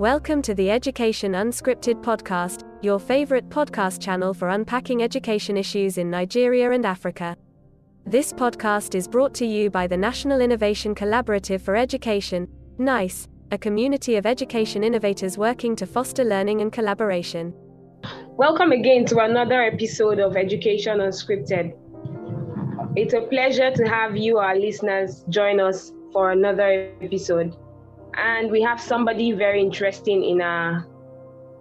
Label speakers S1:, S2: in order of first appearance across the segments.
S1: Welcome to the Education Unscripted podcast, your favorite podcast channel for unpacking education issues in Nigeria and Africa. This podcast is brought to you by the National Innovation Collaborative for Education, NICE, a community of education innovators working to foster learning and collaboration.
S2: Welcome again to another episode of Education Unscripted. It's a pleasure to have you, our listeners, join us for another episode. And we have somebody very interesting in our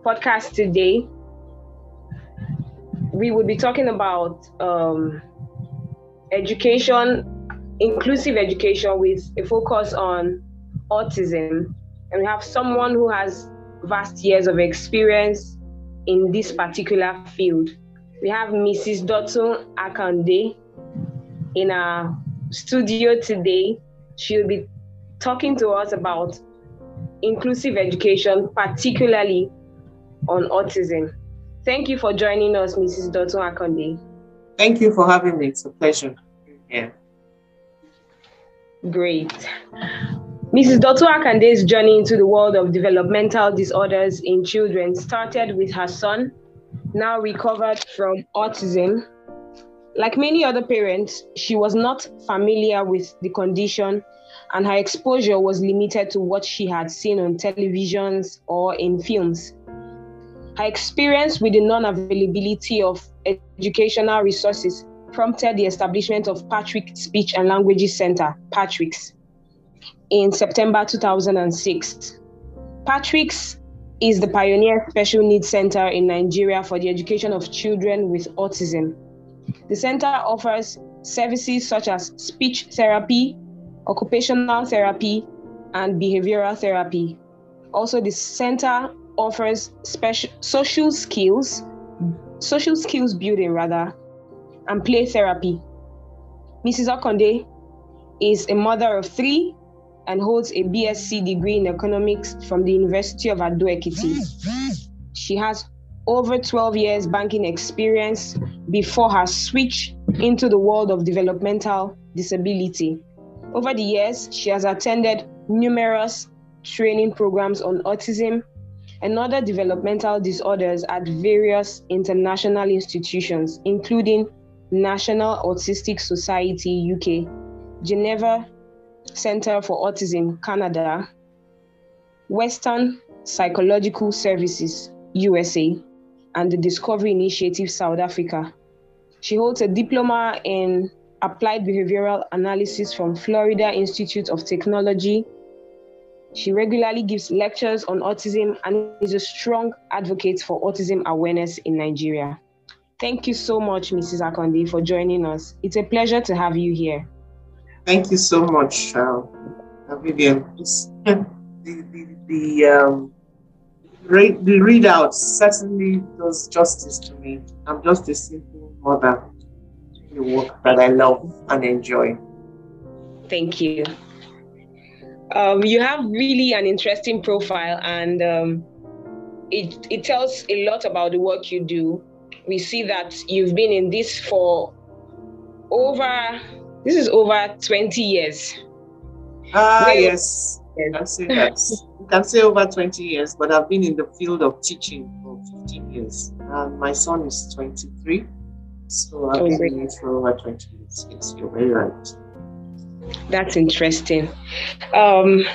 S2: podcast today. We will be talking about um, education, inclusive education with a focus on autism. And we have someone who has vast years of experience in this particular field. We have Mrs. Dotun Akande in our studio today. She'll be talking to us about inclusive education, particularly on autism. Thank you for joining us, Mrs. Dotun Akande.
S3: Thank you for having me. It's a pleasure. Yeah.
S2: Great. Mrs. Dotun Akande's journey into the world of developmental disorders in children started with her son, now recovered from autism. Like many other parents, she was not familiar with the condition and her exposure was limited to what she had seen on televisions or in films. Her experience with the non availability of educational resources prompted the establishment of Patrick Speech and Languages Center, Patrick's, in September 2006. Patrick's is the pioneer special needs center in Nigeria for the education of children with autism. The center offers services such as speech therapy, occupational therapy, and behavioral therapy. Also, the center offers special social skills, social skills building rather, and play therapy. Mrs. Akande is a mother of three and holds a BSc degree in economics from the University of Ado Ekiti. She has over 12 years banking experience before her switch into the world of developmental disability. Over the years, she has attended numerous training programs on autism and other developmental disorders at various international institutions, including National Autistic Society UK, Geneva Center for Autism Canada, Western Psychological Services USA, and the Discovery Initiative South Africa. She holds a diploma in applied behavioral analysis from Florida Institute of Technology. She regularly gives lectures on autism and is a strong advocate for autism awareness in Nigeria. Thank you so much, Mrs. Akande, for joining us. It's a pleasure to have you here.
S3: Thank you so much, uh, Vivian. the the, the, um, read, the readout certainly does justice to me. I'm just a simple mother the work that I love and enjoy.
S2: Thank you. Um, you have really an interesting profile, and um, it it tells a lot about the work you do. We see that you've been in this for over this is over 20 years.
S3: Ah, Where, yes. You can say that. you can say over 20 years, but I've been in the field of teaching for 15 years. And my son is 23. So I've been in it for over 20 years. You're very right.
S2: That's interesting. Um,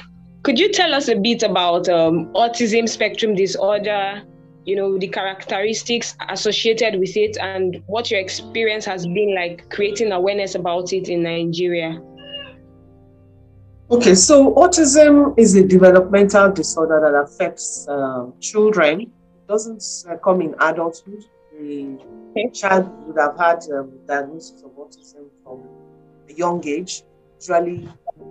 S2: could you tell us a bit about um, autism spectrum disorder, you know, the characteristics associated with it, and what your experience has been like creating awareness about it in Nigeria?
S3: Okay, so autism is a developmental disorder that affects um, children. It doesn't uh, come in adulthood the child would have had um, diagnosis of autism from a young age. Usually,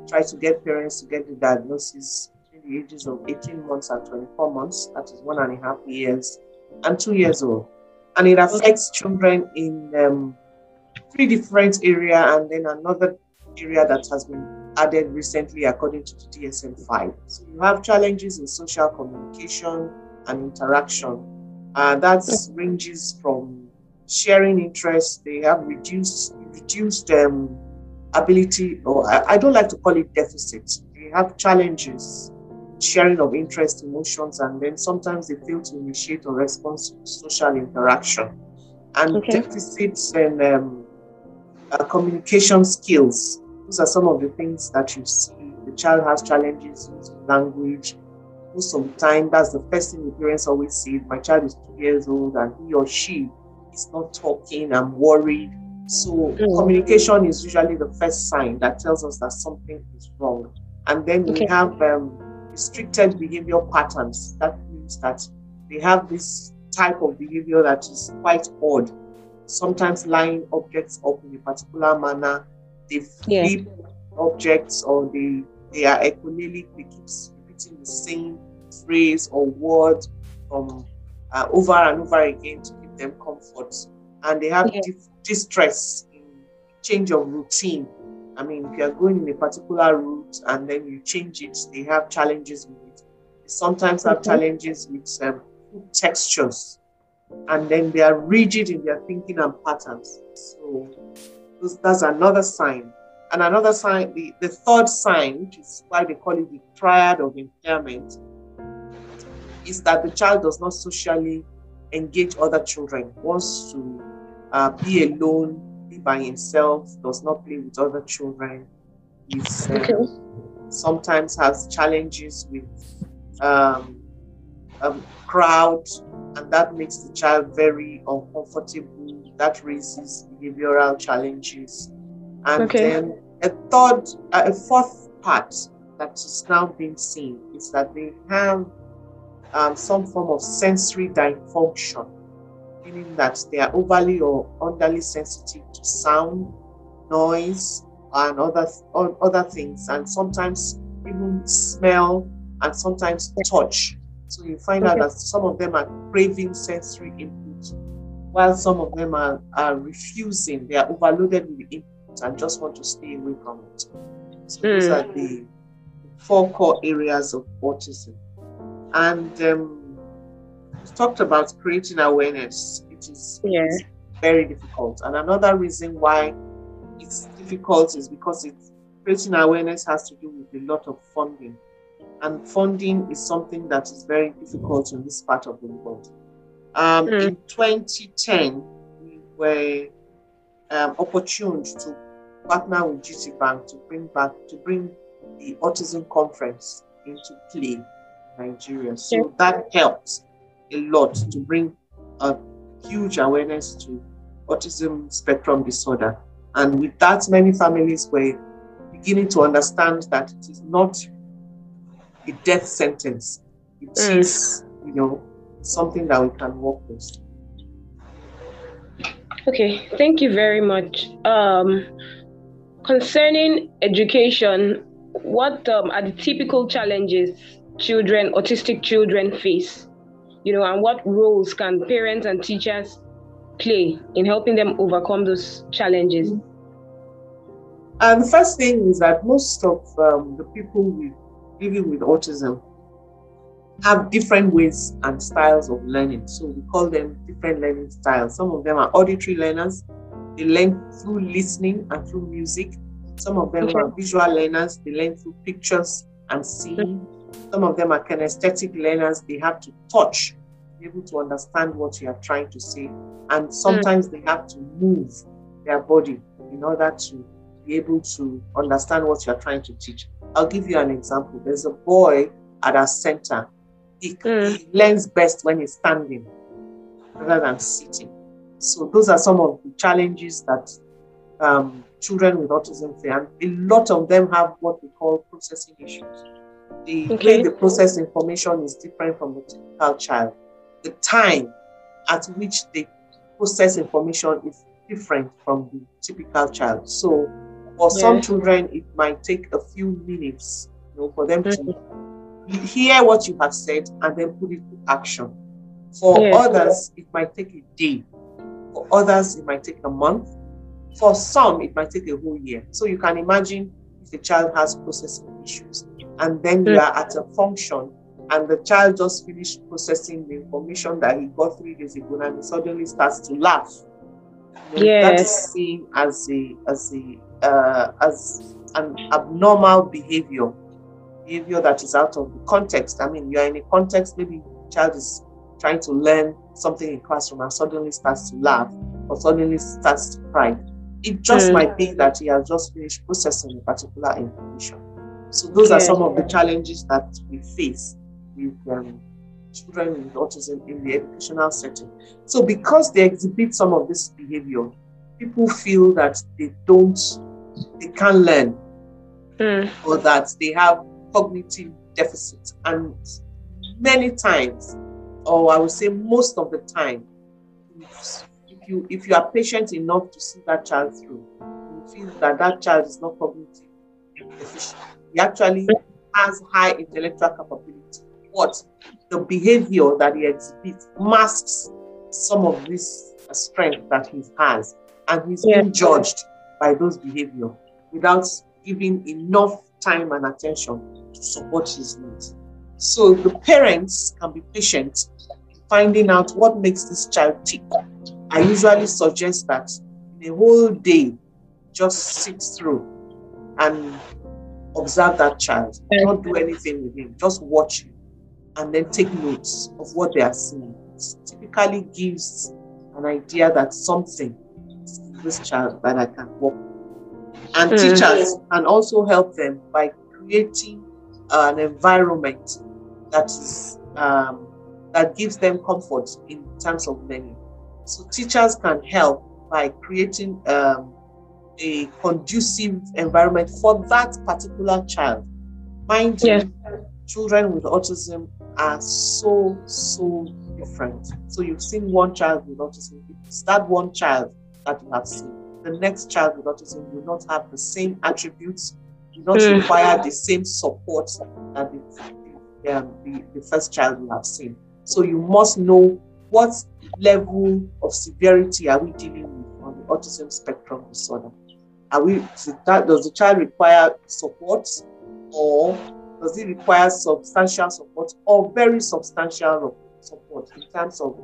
S3: try to get parents to get the diagnosis between the ages of 18 months and 24 months. That is one and a half years and two years old. And it affects children in um, three different areas and then another area that has been added recently according to the DSM-5. So you have challenges in social communication and interaction uh, that ranges from sharing interests. They have reduced reduced um, ability, or I, I, don't like to call it deficits. They have challenges, sharing of interest, emotions, and then sometimes they fail to initiate or respond to social interaction. And okay. deficits in um, uh, communication skills. Those are some of the things that you see. The child has challenges with language. Most of the time, that's the first thing the parents always say. My child is two years old and he or she is not talking. I'm worried. So, mm. communication is usually the first sign that tells us that something is wrong. And then okay. we have um, restricted behavior patterns. That means that they have this type of behavior that is quite odd. Sometimes line objects up in a particular manner, they flip yeah. objects or they they are echolalic, they keep repeating the same phrase or word from uh, over and over again to give them comfort. And they have yeah. distress in change of routine I mean, if you're going in a particular route and then you change it, they have challenges with it. They sometimes have mm-hmm. challenges with um, textures, and then they are rigid in their thinking and patterns. So that's another sign. And another sign, the, the third sign, which is why they call it the triad of impairment, is that the child does not socially engage other children, wants to uh, be alone, be by himself, does not play with other children. He's, um, okay. sometimes has challenges with um, a crowd, and that makes the child very uncomfortable. That raises behavioral challenges. And okay. then a third, uh, a fourth part that is now being seen is that they have um, some form of sensory dysfunction meaning that they are overly or underly sensitive to sound, noise, and other other things, and sometimes even smell and sometimes touch. So you find okay. out that some of them are craving sensory input, while some of them are, are refusing. They are overloaded with input and just want to stay away from it. So mm. these are the four core areas of autism. And um, talked about creating awareness. It is yeah. very difficult. And another reason why it's difficult is because it's creating awareness has to do with a lot of funding. And funding is something that is very difficult in this part of the world. Um, mm. In 2010, we were um, opportuned to partner with GT Bank to bring back to bring the autism conference into play Nigeria. So that helps a lot to bring a huge awareness to autism spectrum disorder. And with that, many families were beginning to understand that it is not a death sentence. It mm. is, you know, something that we can work with.
S2: Okay, thank you very much. Um, concerning education, what um, are the typical challenges children, autistic children face? you know, and what roles can parents and teachers play in helping them overcome those challenges?
S3: And the first thing is that most of um, the people with, living with autism have different ways and styles of learning. So we call them different learning styles. Some of them are auditory learners, they learn through listening and through music. Some of them okay. are visual learners, they learn through pictures and seeing. Some of them are kinesthetic learners. They have to touch, be able to understand what you are trying to say. And sometimes they have to move their body in order to be able to understand what you're trying to teach. I'll give you an example. There's a boy at our center. He, mm. he learns best when he's standing rather than sitting. So those are some of the challenges that um, children with autism face, and a lot of them have what we call processing issues. The okay. way they process information is different from the typical child. The time at which they process information is different from the typical child. So for yeah. some children, it might take a few minutes you know, for them to hear what you have said and then put it to action. For yeah. others, it might take a day. For others, it might take a month. For some, it might take a whole year. So you can imagine if the child has processing issues and then you hmm. are at a function and the child just finished processing the information that he got three days ago and he suddenly starts to laugh.
S2: yes.
S3: That is seen as a as a uh, as an abnormal behavior behavior that is out of the context. I mean, you're in a context, maybe child is trying to learn something in classroom and suddenly starts to laugh or suddenly starts to cry. It just mm. might be that he has just finished processing a particular information. So those yeah. are some of the challenges that we face with um, children with autism in the educational setting. So because they exhibit some of this behavior, people feel that they don't, they can't learn, mm. or that they have cognitive deficit. And many times, or I would say most of the time, if you if you are patient enough to see that child through, you feel that that child is not cognitive deficient. He actually has high intellectual capability. But the behavior that he exhibits masks some of this strength that he has, and he's yeah. being judged by those behavior without giving enough time and attention to support his needs. So the parents can be patient in finding out what makes this child tick. I usually suggest that in a whole day, just sit through and observe that child. Don't do anything with him. Just watch him and then take notes of what they are seeing. It typically gives an idea that something this child that I can work with. and mm-hmm. teachers can also help them by creating an environment that is um, that gives them comfort in terms of learning. So teachers can help by creating um, a conducive environment for that particular child. Mind yes. you, children with autism are so so different. So you've seen one child with autism. It's that one child that you have seen the next child with autism will not have the same attributes, will not mm. require the same support that the, um, the, the first child will have seen. So you must know what level of severity are we dealing with on the autism spectrum disorder. Are we does the child require support or does it require substantial support or very substantial support in terms of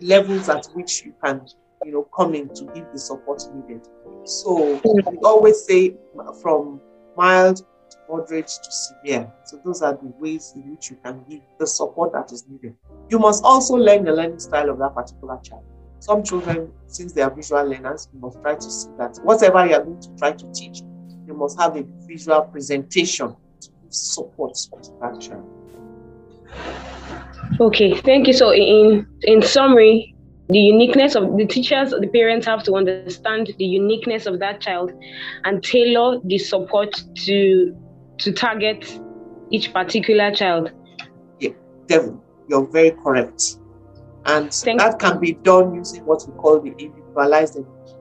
S3: levels at which you can you know, coming to give the support needed. So we always say from mild to moderate to severe. So those are the ways in which you can give the support that is needed. You must also learn the learning style of that particular child. Some children, since they are visual learners, you must try to see that whatever you are going to try to teach, you must have a visual presentation to support that child.
S2: Okay, thank you. So in in summary, the uniqueness of the teachers, the parents have to understand the uniqueness of that child and tailor the support to to target each particular child.
S3: Yeah, Devin, you're very correct. And Thank that can be done using what we call the individualized education.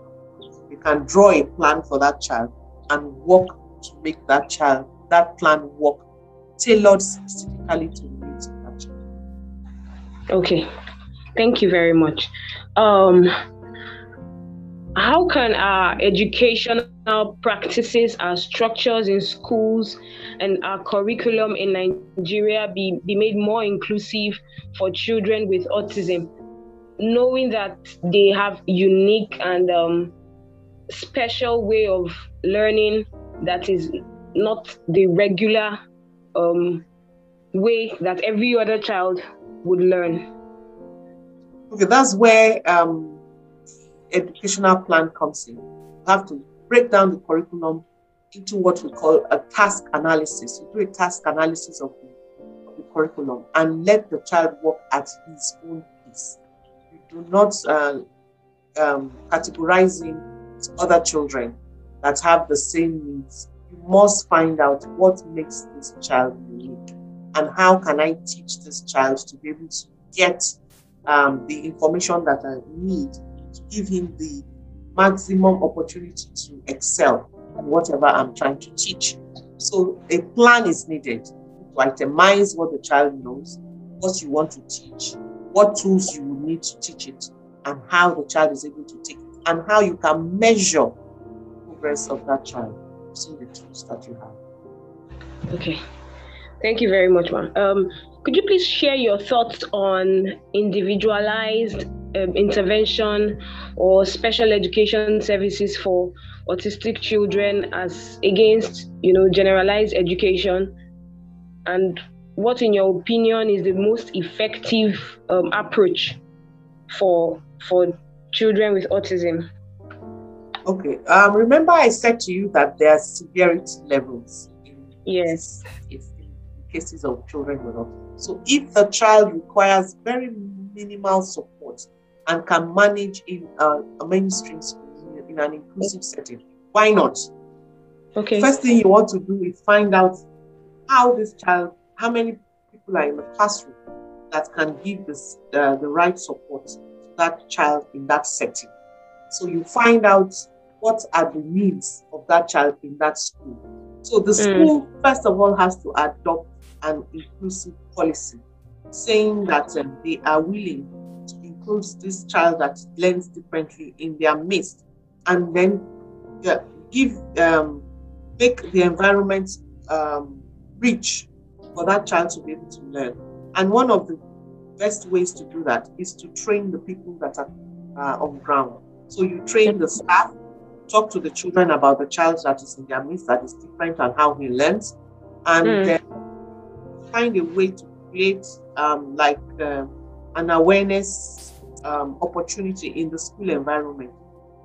S3: You can draw a plan for that child and work to make that child, that plan work tailored specifically to the needs of that child.
S2: Okay. Thank you very much. Um, how can our educational practices, our structures in schools, and our curriculum in Nigeria be, be made more inclusive for children with autism, knowing that they have unique and um, special way of learning that is not the regular um, way that every other child would learn?
S3: Okay, that's where um, educational plan comes in. You have to break down the curriculum into what we call a task analysis. You do a task analysis of the, of the curriculum and let the child work at his own pace. You do not uh, um, categorizing other children that have the same needs. You must find out what makes this child unique and how can I teach this child to be able to get um, the information that I need give him the maximum opportunity to excel in whatever I'm trying to teach. So a plan is needed to itemize what the child knows, what you want to teach, what tools you need to teach it, and how the child is able to take it, and how you can measure progress of that child using the tools that you have.
S2: Okay. Thank you very much, ma'am. Um, could you please share your thoughts on individualized um, intervention or special education services for autistic children as against, you know, generalized education and what, in your opinion, is the most effective um, approach for for children with autism?
S3: Okay. Um, remember, I said to you that there are severity levels.
S2: yes.
S3: In cases of children with autism. So, if the child requires very minimal support and can manage in a, a mainstream school in an inclusive setting, why not?
S2: Okay.
S3: First thing you want to do is find out how this child, how many people are in the classroom that can give this uh, the right support to that child in that setting. So you find out what are the needs of that child in that school. So the mm. school, mm. first of all, has to adopt an inclusive policy, saying that um, they are willing to include this child that learns differently in their midst, and then give um, make the environment um, rich for that child to be able to learn. And one of the best ways to do that is to train the people that are uh, on ground. So you train the staff, talk to the children about the child that is in their midst that is different and how he learns, and mm. then find a way to create um, like uh, an awareness um, opportunity in the school environment.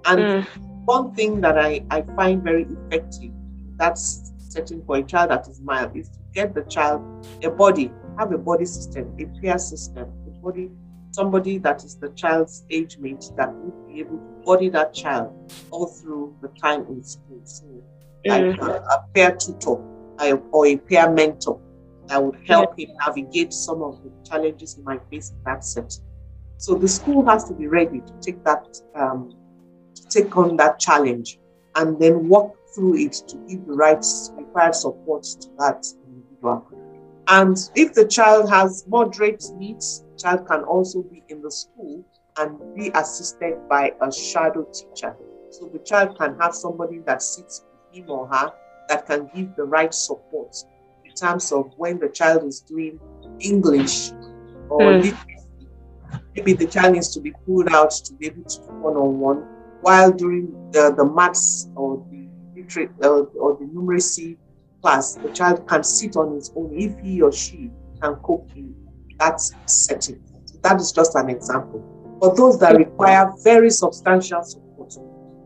S3: And mm. one thing that I, I find very effective that's setting for a child that is mild is to get the child a body, have a body system, a peer system, a body, somebody that is the child's age mate that would be able to body that child all through the time in school. So, like mm. a, a, peer tutor or a peer mentor that would help yeah. him navigate some of the challenges he might face in that setting. So the school has to be ready to take that, um, to take on that challenge, and then work through it to give the right required support to that individual. And if the child has moderate needs, the child can also be in the school and be assisted by a shadow teacher. So the child can have somebody that sits with him or her that can give the right support in terms of when the child is doing English or mm. Maybe the child needs to be pulled out to be able to do one on one, while during the, the maths or the literature uh, or the numeracy class, the child can sit on his own if he or she can cope in that setting. So that is just an example. For those that require very substantial support,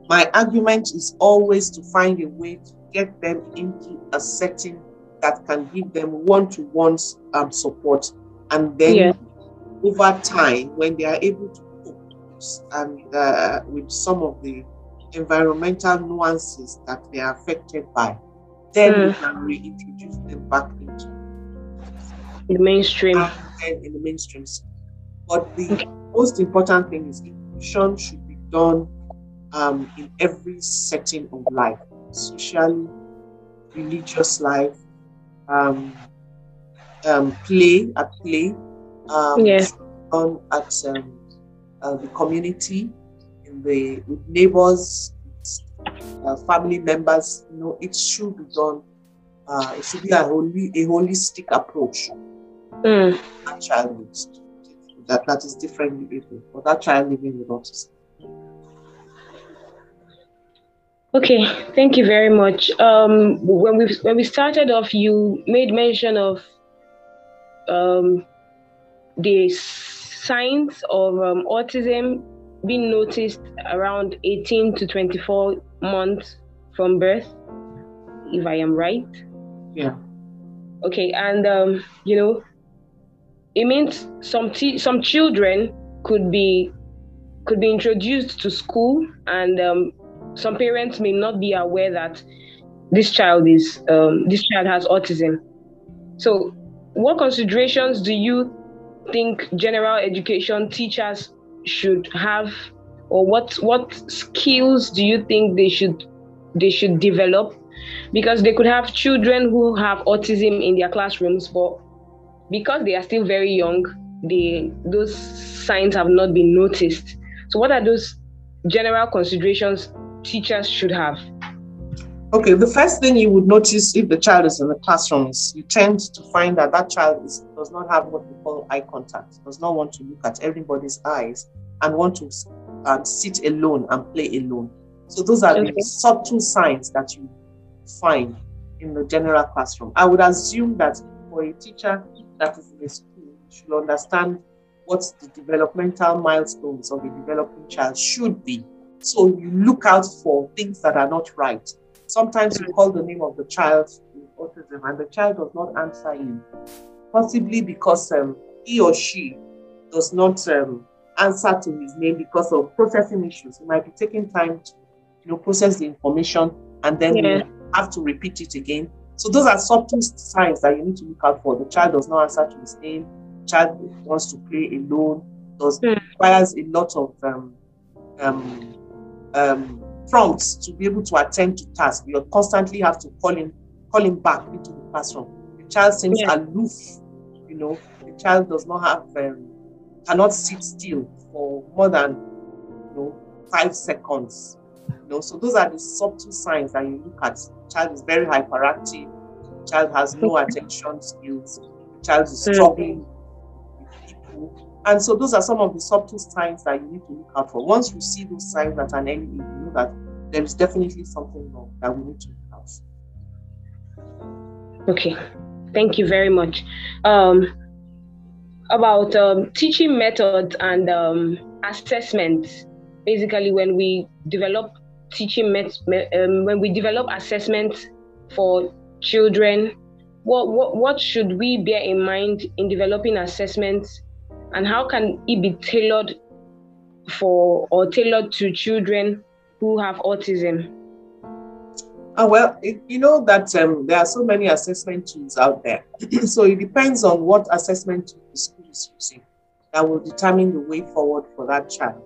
S3: my argument is always to find a way to get them into a setting that can give them one-to-one um, support, and then yeah. Over time, when they are able to cope and uh, with some of the environmental nuances that they are affected by, then mm. we can reintroduce them back into
S2: the mainstream.
S3: And in the mainstream. But the okay. most important thing is inclusion should be done um, in every setting of life, socially, religious life, um, um, play at play, um,
S2: yes.
S3: done at um, uh, the community, in the with neighbors, uh, family members. You know, it should be done. Uh, it should be a holy, a holistic approach.
S2: Mm.
S3: That child needs that that is differently able for that child living with autism.
S2: Okay, thank you very much. Um, when we when we started off, you made mention of um, the signs of um, autism being noticed around 18 to 24 months from birth, if I am right.
S3: Yeah.
S2: Okay, and um, you know, it means some t- some children could be could be introduced to school, and um, some parents may not be aware that this child is um, this child has autism. So, what considerations do you think general education teachers should have or what what skills do you think they should they should develop? Because they could have children who have autism in their classrooms but because they are still very young they those signs have not been noticed. So what are those general considerations teachers should have
S3: okay the first thing you would notice if the child is in the classroom is you tend to find that that child is, does not have what we call eye contact does not want to look at everybody's eyes and want to um, sit alone and play alone. So those are okay. the subtle signs that you find in the general classroom. I would assume that for a teacher that is in a school, should understand what the developmental milestones of a developing child should be. So you look out for things that are not right. Sometimes you call the name of the child with autism and the child does not answer you, possibly because um, he or she does not um, answer to his name because of processing issues. It might be taking time to you know, process the information and then yeah. you have to repeat it again. So those are subtle signs that you need to look out for. The child does not answer to his name. The child wants to play alone. Does mm. requires a lot of um, um, um, prompts to be able to attend to tasks. You constantly have to call him, call him back into the classroom. The child seems yeah. aloof. You know, the child does not have, um, cannot sit still for more than, you know, five seconds. You know, so those are the subtle signs that you look at. The child is very hyperactive. The child has no attention skills. The child is struggling with people. And so those are some of the subtle signs that you need to look out for. Once you see those signs at an early you know that there is definitely something wrong that we need to look out.
S2: Okay, thank you very much. Um, about um, teaching methods and um, assessments. Basically, when we develop teaching met- um, when we develop assessments for children what, what what should we bear in mind in developing assessments and how can it be tailored for or tailored to children who have autism
S3: uh, well, it, you know that um, there are so many assessment tools out there. so it depends on what assessment tool the school is using that will determine the way forward for that child.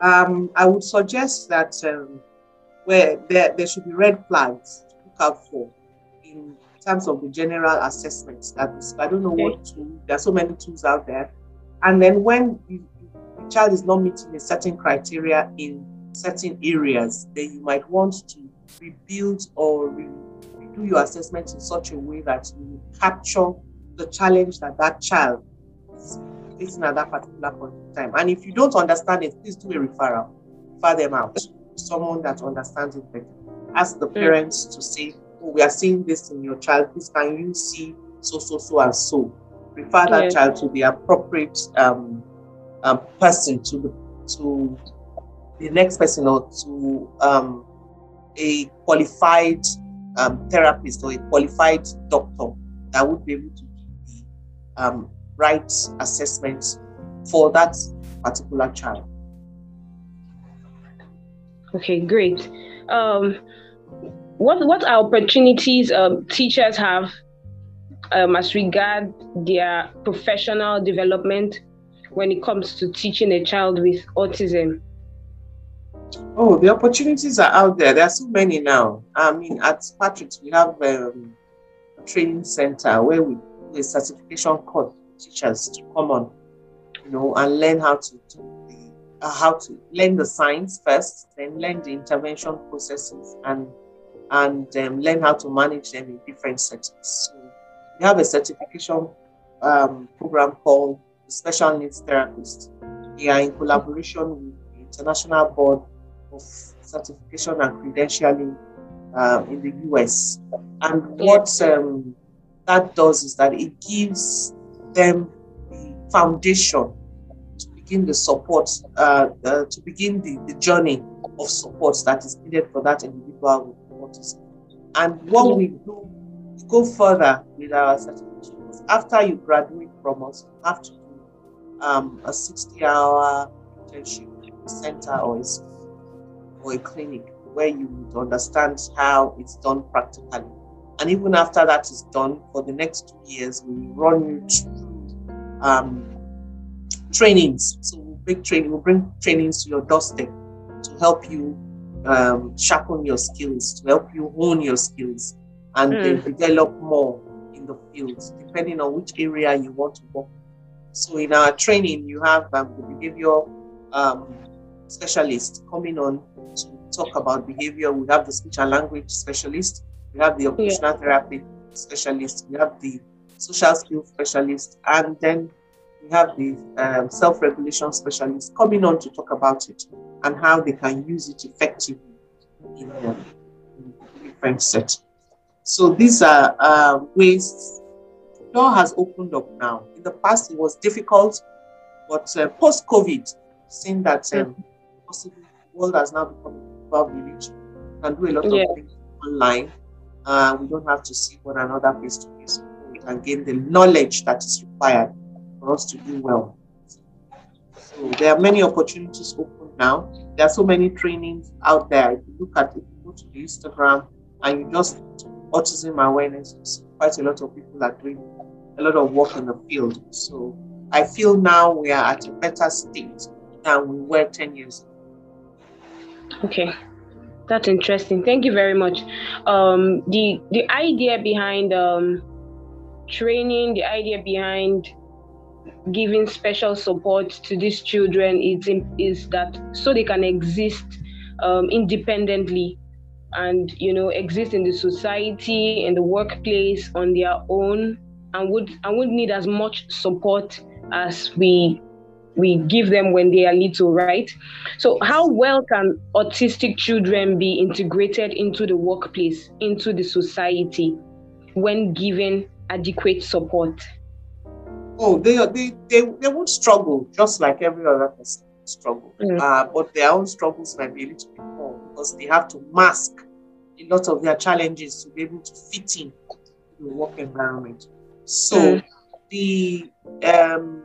S3: Um, I would suggest that um, where there, there should be red flags to look out for in terms of the general assessments. That is, I don't know okay. what tool, there are so many tools out there. And then when the, the child is not meeting a certain criteria in certain areas, then you might want to rebuild or re- redo your assessment in such a way that you capture the challenge that that child is facing at that particular point in time. And if you don't understand it, please do a referral, refer them out to someone that understands it better. Ask the mm. parents to say, oh, we are seeing this in your child. Please, can you see so, so, so, and so? Refer that child to the appropriate um, um, person, to the to the next person, or to um, a qualified um, therapist or a qualified doctor that would be able to give the um, right assessment for that particular child.
S2: Okay, great. Um, what what are opportunities um, teachers have um, as regard their professional development when it comes to teaching a child with autism?
S3: Oh, the opportunities are out there. There are so many now. I mean, at Patrick's, we have um, a training center where we do a certification course for teachers to come on, you know, and learn how to do uh, how to learn the science first, then learn the intervention processes, and and um, learn how to manage them in different settings. So we have a certification um, program called Special Needs Therapist. We are in collaboration with the International Board of Certification and Credentialing uh, in the US. And what um, that does is that it gives them the foundation to begin the support, uh, uh, to begin the, the journey of support that is needed for that individual with autism. And what we do, go further with our certification. After you graduate from us, you have to do um, a 60 hour internship center or a, or a clinic where you would understand how it's done practically. And even after that is done, for the next two years, we run you through um, trainings. So we'll bring training, we'll bring trainings to your doorstep to help you um, sharpen your skills, to help you hone your skills, and mm. then develop more in the fields, depending on which area you want to work. So in our training, you have um, the behavior um, specialist coming on to talk about behavior. We have the speech and language specialist. We have the occupational yeah. therapy specialist. We have the social skills specialist, and then we have the um, self-regulation specialists coming on to talk about it and how they can use it effectively in, uh, in different settings. So these are uh, ways door has opened up now. In the past, it was difficult, but uh, post COVID, seeing that um, possibly the world has now become a village, we can do a lot yeah. of things online. Uh, we don't have to see one another face to face. We can gain the knowledge that is required for us to do well. So there are many opportunities open now. There are so many trainings out there. If you look at if you go to the Instagram and you just autism awareness, quite a lot of people are doing a lot of work in the field. So I feel now we are at a better state than we were 10 years ago.
S2: Okay. That's interesting. Thank you very much. Um, the the idea behind um, training, the idea behind giving special support to these children is is that so they can exist um, independently and you know exist in the society in the workplace on their own and would and would need as much support as we we give them when they are little right? So how well can autistic children be integrated into the workplace into the society when given adequate support?
S3: Oh they they they, they would struggle just like every other person struggle. Mm. uh, but their own struggles might be a little bit more because they have to mask a lot of their challenges to be able to fit in the work environment. So mm. the um,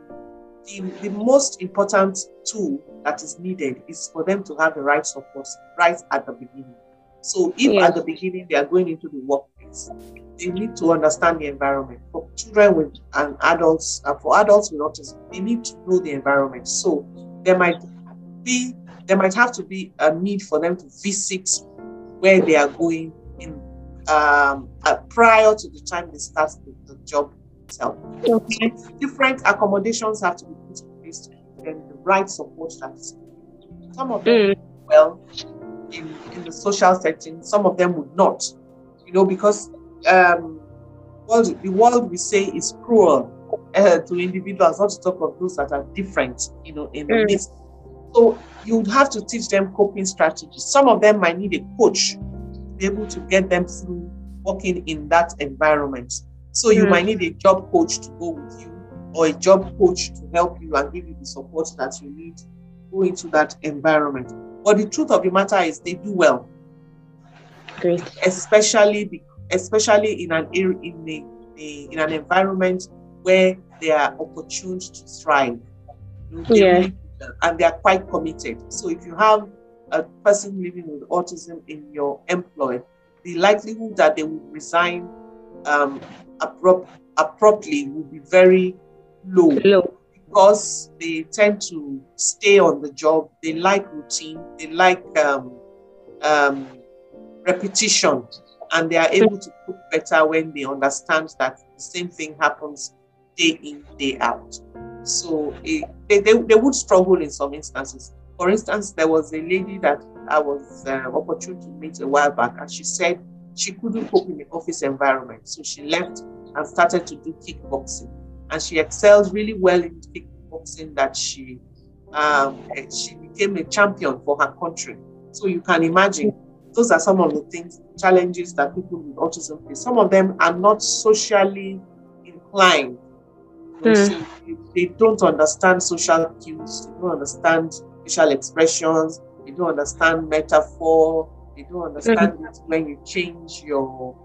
S3: the, the most important tool that is needed is for them to have the right support right at the beginning. So if yeah. at the beginning they are going into the workplace, they need to understand the environment. For children with and adults, and for adults with autism, they need to know the environment. So there might be there might have to be a need for them to visit where they are going in um, uh, prior to the time they start the, the job itself. Okay. Different accommodations have to be put in place to give them the right support that is some of them mm. well in, in the social setting, some of them would not. You know, because um, well, the world we say is cruel uh, to individuals, not to talk of those that are different, you know, in the mm. midst so you'd have to teach them coping strategies. Some of them might need a coach to be able to get them through working in that environment. So you mm. might need a job coach to go with you or a job coach to help you and give you the support that you need to go into that environment. But the truth of the matter is they do well.
S2: Great.
S3: Especially especially in an in a, in an environment where they are opportune to thrive.
S2: yeah
S3: and they are quite committed. So if you have a person living with autism in your employ, the likelihood that they will resign um, abrupt, abruptly will be very low.
S2: Low.
S3: Because they tend to stay on the job, they like routine, they like um, um, repetition, and they are able to cook better when they understand that the same thing happens day in, day out. So it, they, they, they would struggle in some instances. For instance, there was a lady that I was uh, opportune to meet a while back, and she said she couldn't cope in the office environment. So she left and started to do kickboxing. And she excelled really well in kickboxing that she um, she became a champion for her country. So you can imagine those are some of the things, challenges that people with autism face. Some of them are not socially inclined Mm. they don't understand social cues, they don't understand facial expressions, they don't understand metaphor, they don't understand mm. when you change your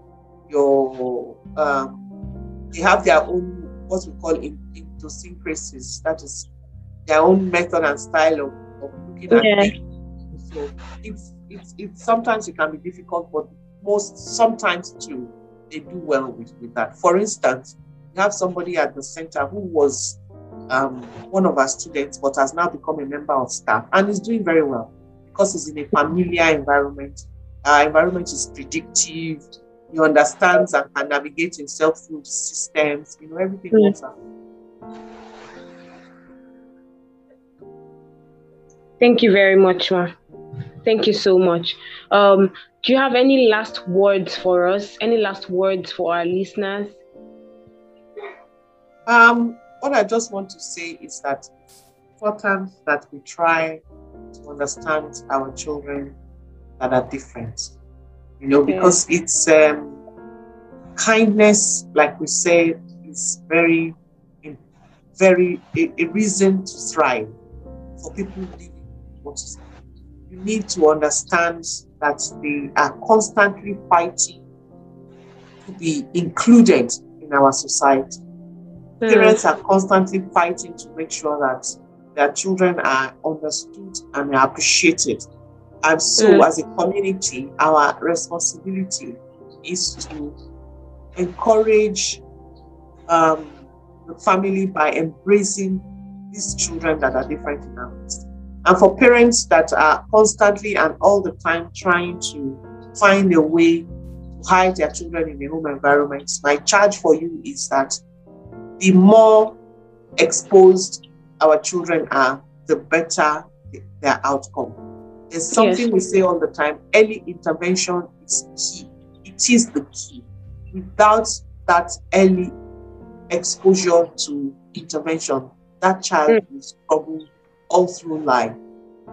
S3: your um, they have their own what we call idiosyncrasies, that is their own method and style of, of looking at yeah. things. So it's it's it's sometimes it can be difficult, but most sometimes too they do well with, with that. For instance, have somebody at the center who was um, one of our students, but has now become a member of staff and is doing very well because he's in a familiar environment. Our environment is predictive. He understands and can navigate himself through the systems. You know, everything mm.
S2: Thank you very much, Ma. Thank you so much. Um, do you have any last words for us? Any last words for our listeners?
S3: Um, what I just want to say is that it's important that we try to understand our children that are different. You know, because it's um, kindness, like we said, is is very, very a, a reason to thrive for people living with autism. You need to understand that they are constantly fighting to be included in our society. Parents are constantly fighting to make sure that their children are understood and are appreciated. And so, as a community, our responsibility is to encourage um, the family by embracing these children that are different in our midst. And for parents that are constantly and all the time trying to find a way to hide their children in the home environment, my charge for you is that the more exposed our children are, the better their outcome. There's something yes. we say all the time early intervention is key. It is the key. Without that early exposure to intervention, that child mm. will struggle all through life.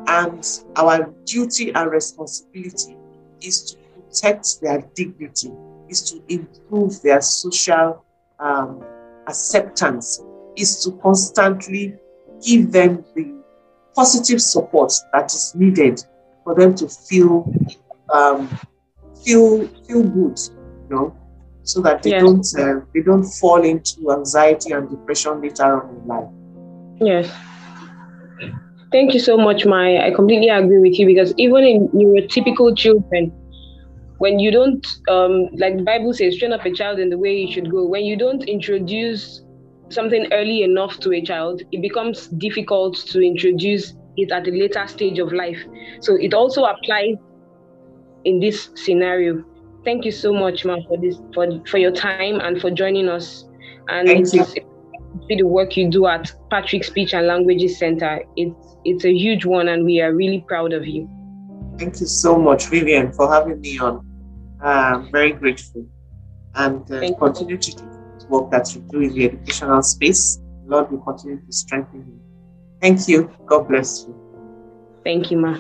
S3: And our duty and responsibility is to protect their dignity, is to improve their social um, acceptance, is to constantly give them the positive support that is needed for them to feel um, feel feel good, you know, so that they yes. don't uh, they don't fall into anxiety and depression later on in life.
S2: Yes. Thank you so much, Mai. I completely agree with you because even in neurotypical children, when you don't, um, like the Bible says, train up a child in the way he should go, when you don't introduce something early enough to a child, it becomes difficult to introduce it at a later stage of life. So it also applies in this scenario. Thank you so much, Ma, for this for, for your time and for joining us. And Thank you see the work you do at Patrick Speech and Languages Center. It's it's a huge one, and we are really proud of you.
S3: Thank you so much, Vivian, for having me on. I'm very grateful, and uh, continue to do the work that you do in the educational space. Lord will continue to strengthen you. Thank you. God bless you.
S2: Thank you, Ma.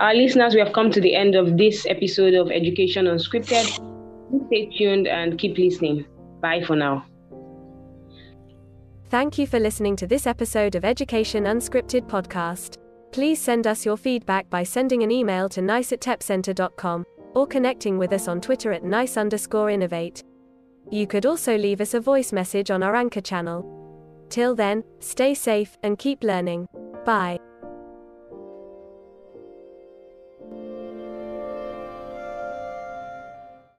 S2: Our listeners, we have come to the end of this episode of Education Unscripted. Stay tuned and keep listening. Bye for now.
S1: Thank you for listening to this episode of Education Unscripted podcast. Please send us your feedback by sending an email to nice at tepcenter.com or connecting with us on Twitter at nice underscore innovate. You could also leave us a voice message on our Anchor channel. Till then, stay safe and keep learning. Bye.